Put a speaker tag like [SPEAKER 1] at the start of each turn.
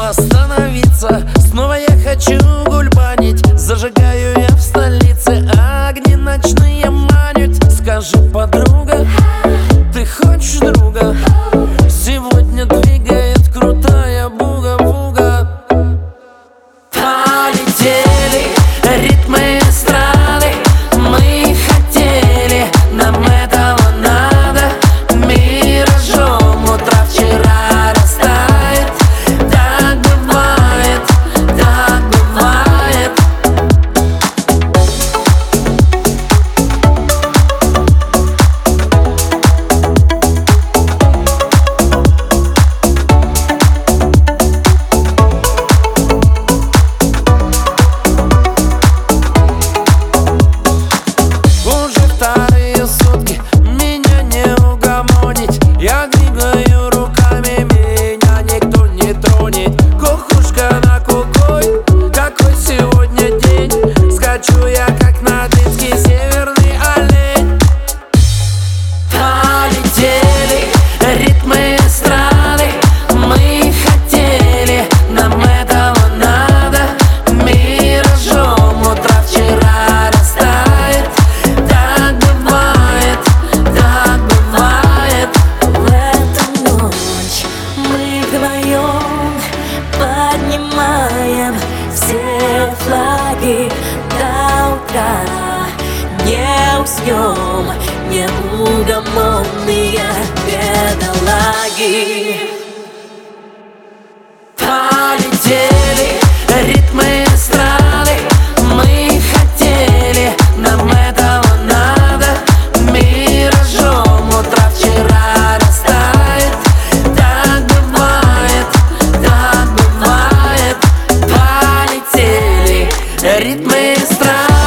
[SPEAKER 1] остановиться. Снова я хочу гульбанить Зажигаю я в столице. Огни ночные манят. Скажи, подруга, ты хочешь друга? Сегодня двигает крутая буга-буга. Полетели. Я гнилая снем Неугомонные бедолаги. Полетели ритмы эстрады Мы хотели, нам этого надо. Миражом утра вчера растает. Так бывает, так бывает.
[SPEAKER 2] Полетели ритмы
[SPEAKER 1] страны.